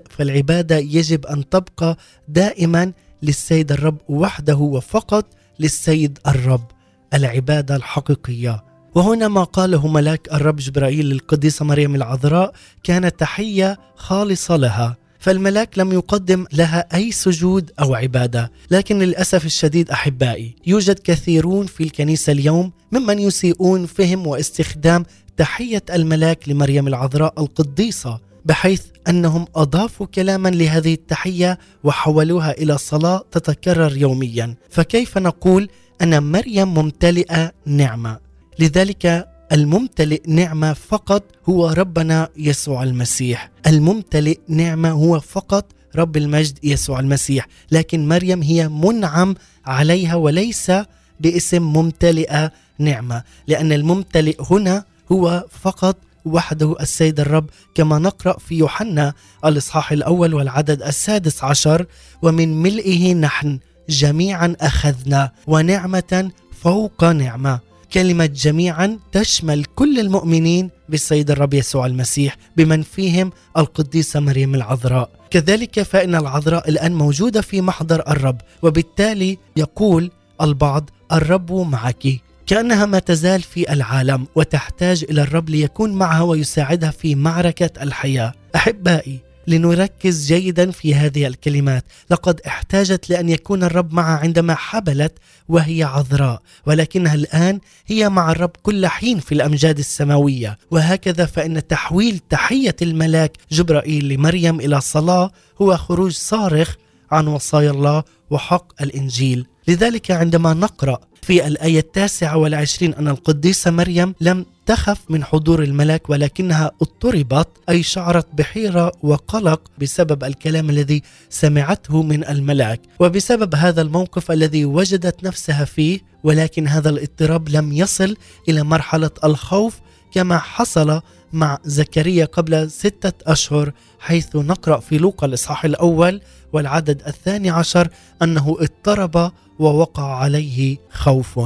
فالعبادة يجب أن تبقى دائما للسيد الرب وحده وفقط للسيد الرب العبادة الحقيقية. وهنا ما قاله ملاك الرب جبرائيل للقديسة مريم العذراء كان تحية خالصة لها. فالملاك لم يقدم لها أي سجود أو عبادة، لكن للأسف الشديد أحبائي، يوجد كثيرون في الكنيسة اليوم ممن يسيئون فهم واستخدام تحية الملاك لمريم العذراء القديسة بحيث أنهم أضافوا كلاما لهذه التحية وحولوها إلى صلاة تتكرر يوميا، فكيف نقول أن مريم ممتلئة نعمة؟ لذلك الممتلئ نعمة فقط هو ربنا يسوع المسيح، الممتلئ نعمة هو فقط رب المجد يسوع المسيح، لكن مريم هي منعم عليها وليس باسم ممتلئة نعمة لأن الممتلئ هنا هو فقط وحده السيد الرب كما نقرأ في يوحنا الإصحاح الأول والعدد السادس عشر ومن ملئه نحن جميعا أخذنا ونعمة فوق نعمة. كلمة جميعا تشمل كل المؤمنين بالسيد الرب يسوع المسيح بمن فيهم القديسة مريم العذراء. كذلك فإن العذراء الآن موجودة في محضر الرب وبالتالي يقول البعض الرب معك. كأنها ما تزال في العالم وتحتاج إلى الرب ليكون معها ويساعدها في معركة الحياة. أحبائي لنركز جيدا في هذه الكلمات. لقد احتاجت لأن يكون الرب معها عندما حبلت وهي عذراء ولكنها الآن هي مع الرب كل حين في الأمجاد السماوية. وهكذا فإن تحويل تحية الملاك جبرائيل لمريم إلى صلاة هو خروج صارخ عن وصايا الله وحق الإنجيل. لذلك عندما نقرأ في الآية التاسعة والعشرين أن القديسة مريم لم تخف من حضور الملاك ولكنها اضطربت أي شعرت بحيرة وقلق بسبب الكلام الذي سمعته من الملاك. وبسبب هذا الموقف الذي وجدت نفسها فيه ولكن هذا الاضطراب لم يصل إلى مرحلة الخوف كما حصل مع زكريا قبل ستة أشهر حيث نقرأ في لوقا الإصحاح الأول والعدد الثاني عشر أنه اضطرب ووقع عليه خوف.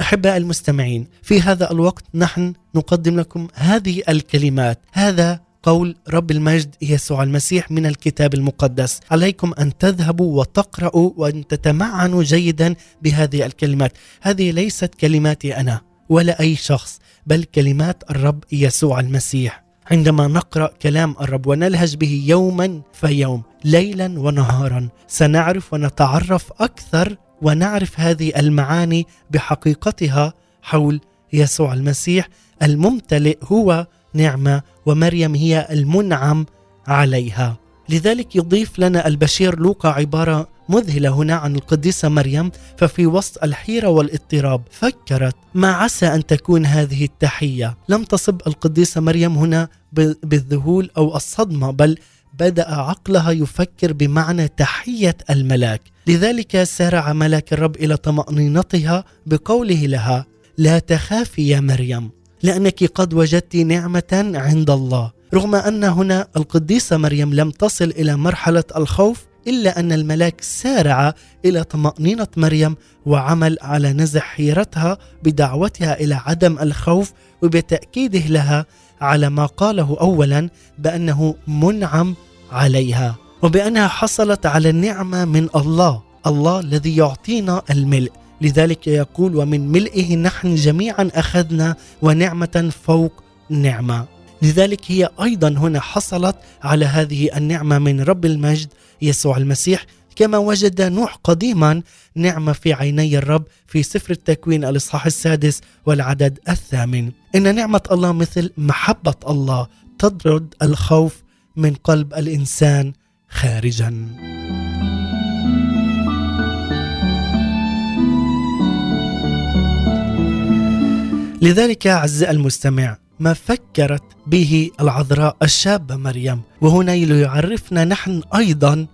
أحباء المستمعين في هذا الوقت نحن نقدم لكم هذه الكلمات. هذا قول رب المجد يسوع المسيح من الكتاب المقدس. عليكم أن تذهبوا وتقرأوا وأن تتمعنوا جيدا بهذه الكلمات. هذه ليست كلماتي أنا. ولا أي شخص بل كلمات الرب يسوع المسيح. عندما نقرأ كلام الرب ونلهج به يوما فيوم ليلا ونهارا سنعرف ونتعرف أكثر ونعرف هذه المعاني بحقيقتها حول يسوع المسيح. الممتلئ هو نعمة ومريم هي المنعم عليها. لذلك يضيف لنا البشير لوقا عبارة مذهلة هنا عن القديسة مريم ففي وسط الحيرة والاضطراب فكرت ما عسى أن تكون هذه التحية؟ لم تصب القديسة مريم هنا بالذهول أو الصدمة بل بدأ عقلها يفكر بمعنى تحية الملاك. لذلك سارع ملاك الرب إلى طمأنينتها بقوله لها لا تخافي يا مريم لأنك قد وجدت نعمة عند الله. رغم أن هنا القديسة مريم لم تصل إلى مرحلة الخوف إلا أن الملاك سارع إلى طمأنينة مريم وعمل على نزع حيرتها بدعوتها إلى عدم الخوف وبتأكيده لها على ما قاله اولا بأنه منعم عليها وبأنها حصلت على النعمة من الله الله الذي يعطينا الملء. لذلك يقول ومن ملئه نحن جميعا أخذنا ونعمة فوق نعمة. لذلك هي أيضا هنا حصلت على هذه النعمة من رب المجد يسوع المسيح. كما وجد نوح قديما نعمه في عيني الرب في سفر التكوين الإصحاح السادس والعدد الثامن. إن نعمة الله مثل محبة الله تطرد الخوف من قلب الإنسان خارجا. لذلك أعزائي المستمع ما فكرت به العذراء الشابة مريم. وهنا ليعرفنا نحن أيضا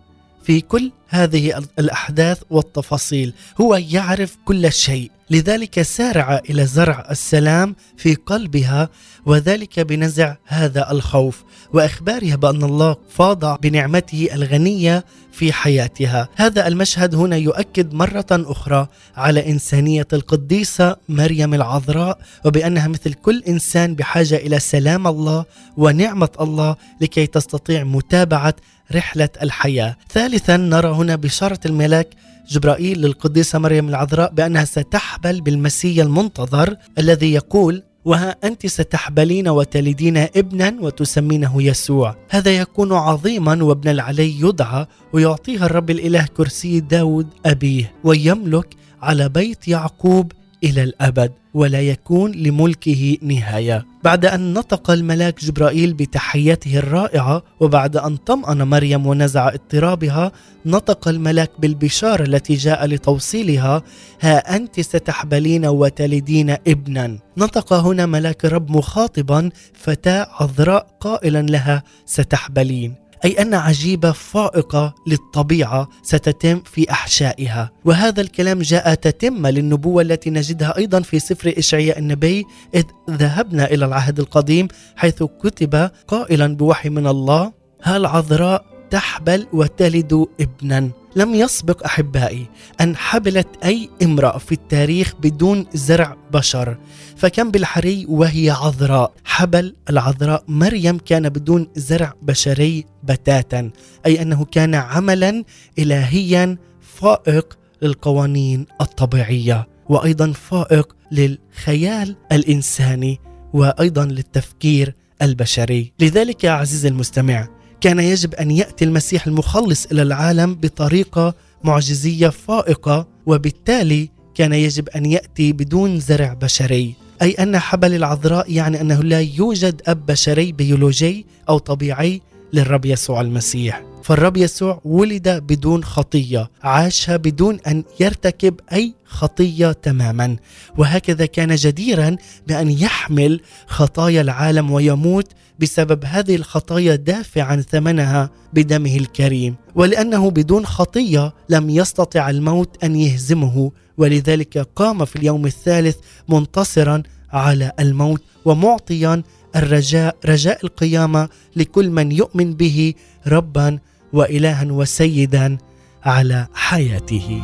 في كل هذه الأحداث والتفاصيل. هو يعرف كل شيء. لذلك سارع إلى زرع السلام في قلبها وذلك بنزع هذا الخوف. وإخبارها بأن الله فاض بنعمته الغنية في حياتها. هذا المشهد هنا يؤكد مرة أخرى على إنسانية القديسة مريم العذراء وبأنها مثل كل إنسان بحاجة إلى سلام الله ونعمة الله لكي تستطيع متابعة رحلة الحياة. ثالثا نرى هنا بشارة الملاك جبرائيل للقديسة مريم العذراء بأنها ستحبل بالمسيح المنتظر الذي يقول وها أنت ستحبلين وتلدين ابنا وتسمينه يسوع. هذا يكون عظيما وابن العلي يدعى ويعطيها الرب الإله كرسي داود أبيه ويملك على بيت يعقوب إلى الأبد ولا يكون لملكه نهاية. بعد أن نطق الملاك جبرائيل بتحيته الرائعة وبعد أن طمأن مريم ونزع اضطرابها نطق الملاك بالبشارة التي جاء لتوصيلها ها أنت ستحبلين وتلدين ابنا. نطق هنا ملاك الرب مخاطبا فتاة عذراء قائلا لها ستحبلين. أي أن عجيبة فائقة للطبيعة ستتم في أحشائها. وهذا الكلام جاء تتمة للنبوة التي نجدها أيضا في سفر إشعياء النبي إذ ذهبنا إلى العهد القديم حيث كتب قائلا بوحي من الله هالعذراء تحبل وتلد ابنا؟ لم يسبق أحبائي أن حبلت أي امرأة في التاريخ بدون زرع بشر. فكم بالحري وهي عذراء. حبل العذراء مريم كان بدون زرع بشري بتاتا أي أنه كان عملا الهيا فائق للقوانين الطبيعية وأيضا فائق للخيال الإنساني وأيضا للتفكير البشري. لذلك يا عزيزي المستمع كان يجب أن يأتي المسيح المخلص إلى العالم بطريقة معجزية فائقة وبالتالي كان يجب أن يأتي بدون زرع بشري. أي أن حبل العذراء يعني أنه لا يوجد أب بشري بيولوجي أو طبيعي للرب يسوع المسيح. فالرب يسوع ولد بدون خطية عاشها بدون أن يرتكب أي خطية تماما. وهكذا كان جديرا بأن يحمل خطايا العالم ويموت بسبب هذه الخطايا دافعا ثمنها بدمه الكريم. ولأنه بدون خطية لم يستطع الموت أن يهزمه ولذلك قام في اليوم الثالث منتصرا على الموت ومعطيا الرجاء رجاء القيامة لكل من يؤمن به ربا وإلها وسيدا على حياته.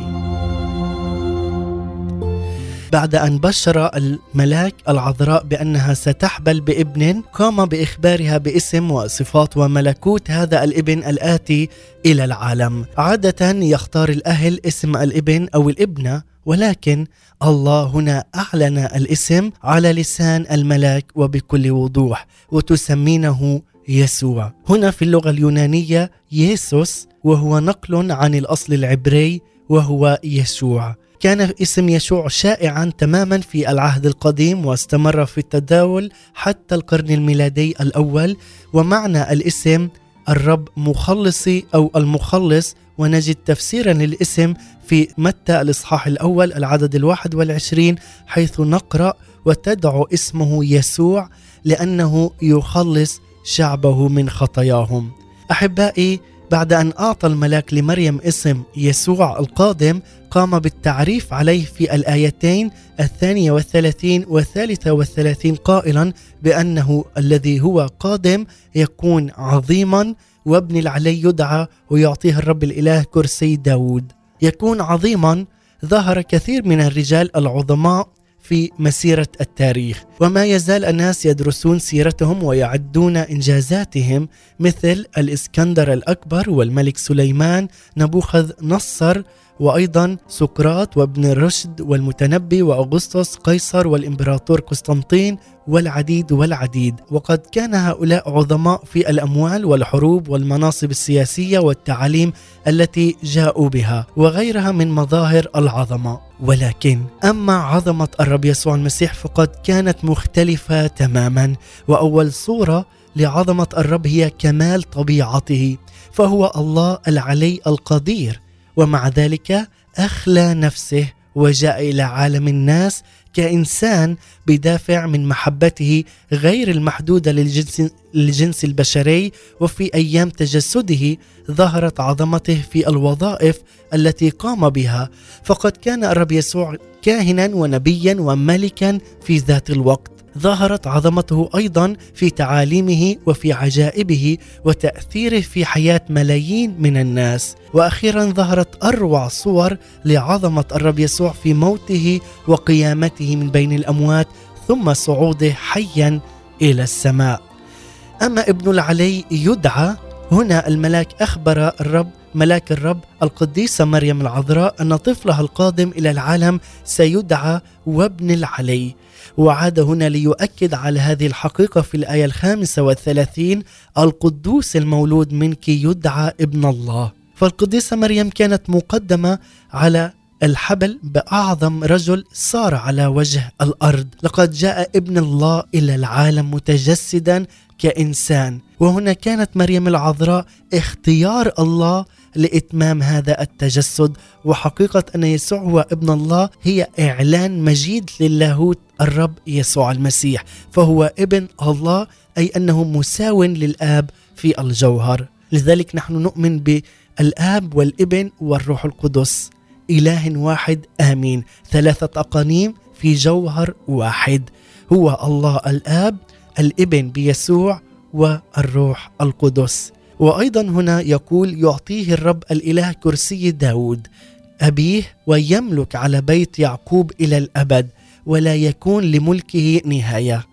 بعد أن بشر الملاك العذراء بأنها ستحبل بابن قام بإخبارها باسم وصفات وملكوت هذا الابن الآتي إلى العالم. عادة يختار الأهل اسم الابن أو الابنة ولكن الله هنا أعلن الاسم على لسان الملاك وبكل وضوح وتسمينه يسوع. هنا في اللغة اليونانية يسوس وهو نقل عن الأصل العبري وهو يسوع. كان اسم يشوع شائعا تماما في العهد القديم واستمر في التداول حتى القرن الميلادي الأول. ومعنى الاسم الرب مخلصي أو المخلص ونجد تفسيرا للاسم في متى الإصحاح الأول العدد الواحد والعشرين حيث نقرأ وتدعو اسمه يسوع لأنه يخلص شعبه من خطاياهم. أحبائي بعد أن أعطى الملاك لمريم اسم يسوع القادم قام بالتعريف عليه في الآيتين الثانية والثلاثين والثالثة والثلاثين قائلا بأنه الذي هو قادم يكون عظيما وابن العلي يدعى ويعطيه الرب الإله كرسي داود. يكون عظيما ظهر كثير من الرجال العظماء في مسيرة التاريخ. وما يزال الناس يدرسون سيرتهم ويعدون إنجازاتهم مثل الإسكندر الأكبر والملك سليمان نبوخذ نصر وأيضا سقراط وابن رشد والمتنبي وأغسطس قيصر والإمبراطور قسطنطين والعديد والعديد. وقد كان هؤلاء عظماء في الأموال والحروب والمناصب السياسية والتعاليم التي جاءوا بها وغيرها من مظاهر العظمه ولكن أما عظمة الرب يسوع المسيح فقد كانت مختلفة تماما وأول صورة لعظمة الرب هي كمال طبيعته فهو الله العلي القدير ومع ذلك أخلى نفسه وجاء إلى عالم الناس كإنسان بدافع من محبته غير المحدودة للجنس للجنس البشري وفي أيام تجسده ظهرت عظمته في الوظائف التي قام بها. فقد كان الرب يسوع كاهنا ونبيا وملكا في ذات الوقت. ظهرت عظمته أيضا في تعاليمه وفي عجائبه وتأثيره في حياة ملايين من الناس. وأخيرا ظهرت أروع صور لعظمة الرب يسوع في موته وقيامته من بين الأموات ثم صعوده حيا إلى السماء. أما ابن العلي يدعى هنا الملاك أخبر الرب ملاك الرب القديسة مريم العذراء أن طفلها القادم إلى العالم سيدعى وابن العلي. وعاد هنا ليؤكد على هذه الحقيقة في الآية الخامسة والثلاثين القدوس المولود منك يدعى ابن الله. فالقديسة مريم كانت مقدمة على الحبل بأعظم رجل صار على وجه الأرض. لقد جاء ابن الله إلى العالم متجسدا كإنسان. وهنا كانت مريم العذراء اختيار الله لإتمام هذا التجسد. وحقيقة أن يسوع هو ابن الله هي إعلان مجيد للاهوت الرب يسوع المسيح فهو ابن الله أي أنه مساو للآب في الجوهر. لذلك نحن نؤمن بالآب والابن والروح القدس. إله واحد آمين. ثلاثة أقانيم في جوهر واحد. هو الله الآب الإبن بيسوع والروح القدس. وأيضا هنا يقول يعطيه الرب الإله كرسي داود أبيه ويملك على بيت يعقوب إلى الأبد ولا يكون لملكه نهاية.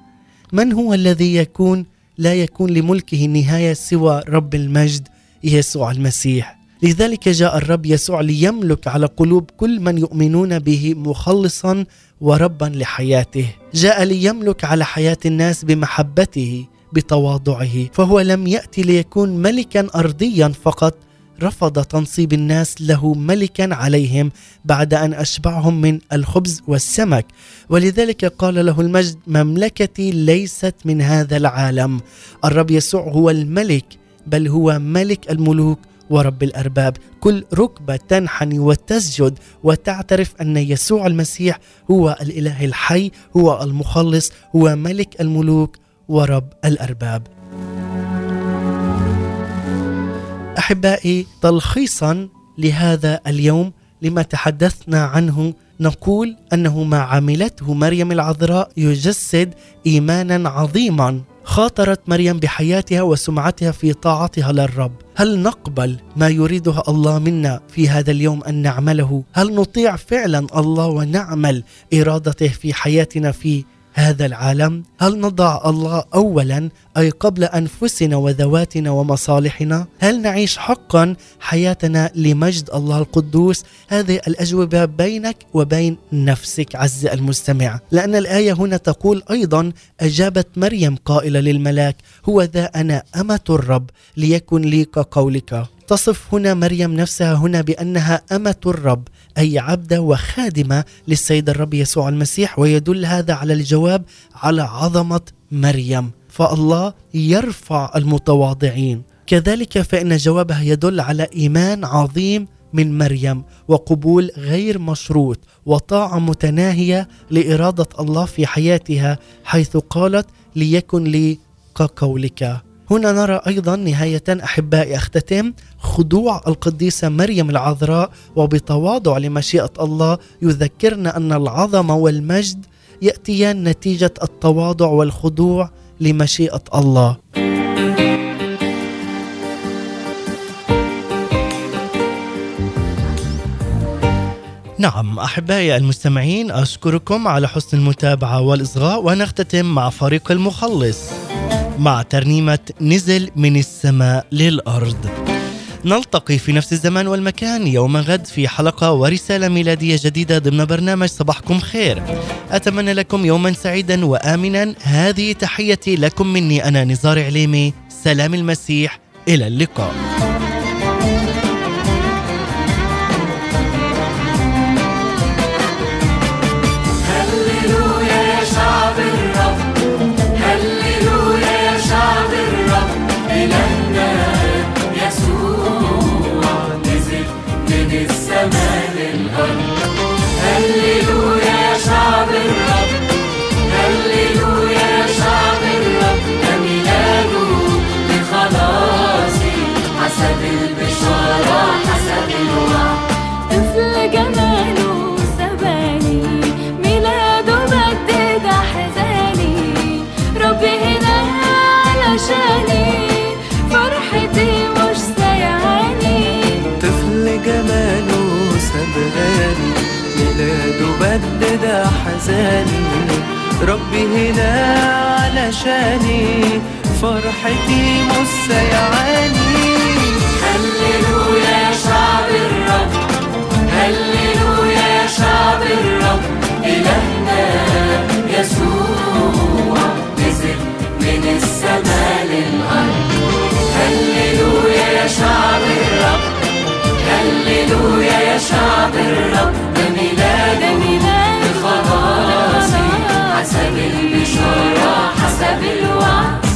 من هو الذي يكون؟ لا يكون لملكه نهاية سوى رب المجد يسوع المسيح. لذلك جاء الرب يسوع ليملك على قلوب كل من يؤمنون به مخلصا وربا لحياته. جاء ليملك على حياة الناس بمحبته بتواضعه فهو لم ياتي ليكون ملكا ارضيا فقط رفض تنصيب الناس له ملكا عليهم بعد أن أشبعهم من الخبز والسمك. ولذلك قال له المجد مملكتي ليست من هذا العالم. الرب يسوع هو الملك بل هو ملك الملوك ورب الأرباب كل ركبة تنحني وتسجد وتعترف أن يسوع المسيح هو الإله الحي هو المخلص هو ملك الملوك ورب الأرباب. أحبائي تلخيصا لهذا اليوم لما تحدثنا عنه نقول أنه ما عملته مريم العذراء يجسد ايمانا عظيما خاطرت مريم بحياتها وسمعتها في طاعتها للرب. هل نقبل ما يريده الله منا في هذا اليوم أن نعمله؟ هل نطيع فعلا الله ونعمل إرادته في حياتنا في هذا العالم؟ هل نضع الله اولا أي قبل أنفسنا وذواتنا ومصالحنا؟ هل نعيش حقا حياتنا لمجد الله القدوس؟ هذه الأجوبة بينك وبين نفسك عز المستمع. لأن الآية هنا تقول أيضا أجابت مريم قائلة للملاك هو ذا أنا أمة الرب ليكن لي كقولك. تصف هنا مريم نفسها هنا بأنها أمة الرب أي عبدة وخادمة للسيد الرب يسوع المسيح ويدل هذا على الجواب على عظمة مريم. فالله يرفع المتواضعين. كذلك فإن جوابها يدل على إيمان عظيم من مريم وقبول غير مشروط وطاعة متناهية لإرادة الله في حياتها حيث قالت ليكن لي كقولك هنا نرى أيضا نهاية أحبائي أختتم خضوع القديسة مريم العذراء وبتواضع لمشيئة الله يذكرنا أن العظمة والمجد يأتيان نتيجة التواضع والخضوع لمشيئة الله. نعم أحبائي المستمعين أشكركم على حسن المتابعة والإصغاء ونختتم مع فريق المخلص مع ترنيمة نزل من السماء للأرض. نلتقي في نفس الزمان والمكان. يوم غد في حلقة ورسالة ميلادية جديدة ضمن برنامج صباحكم خير. أتمنى لكم يوما سعيدا وآمنا. هذه تحيتي لكم مني أنا نزار عليمي. سلام المسيح. إلى اللقاء. بدد أحزاني ربي هنا علشاني فرحتي مش سيعاني هللويا يا شعب الرب هللويا يا شعب الرب. إلهنا يسوع نزل من السماء للأرض. هللويا يا شعب الرب هللويا يا شعب الرب. حسب البشارة حسب الوعد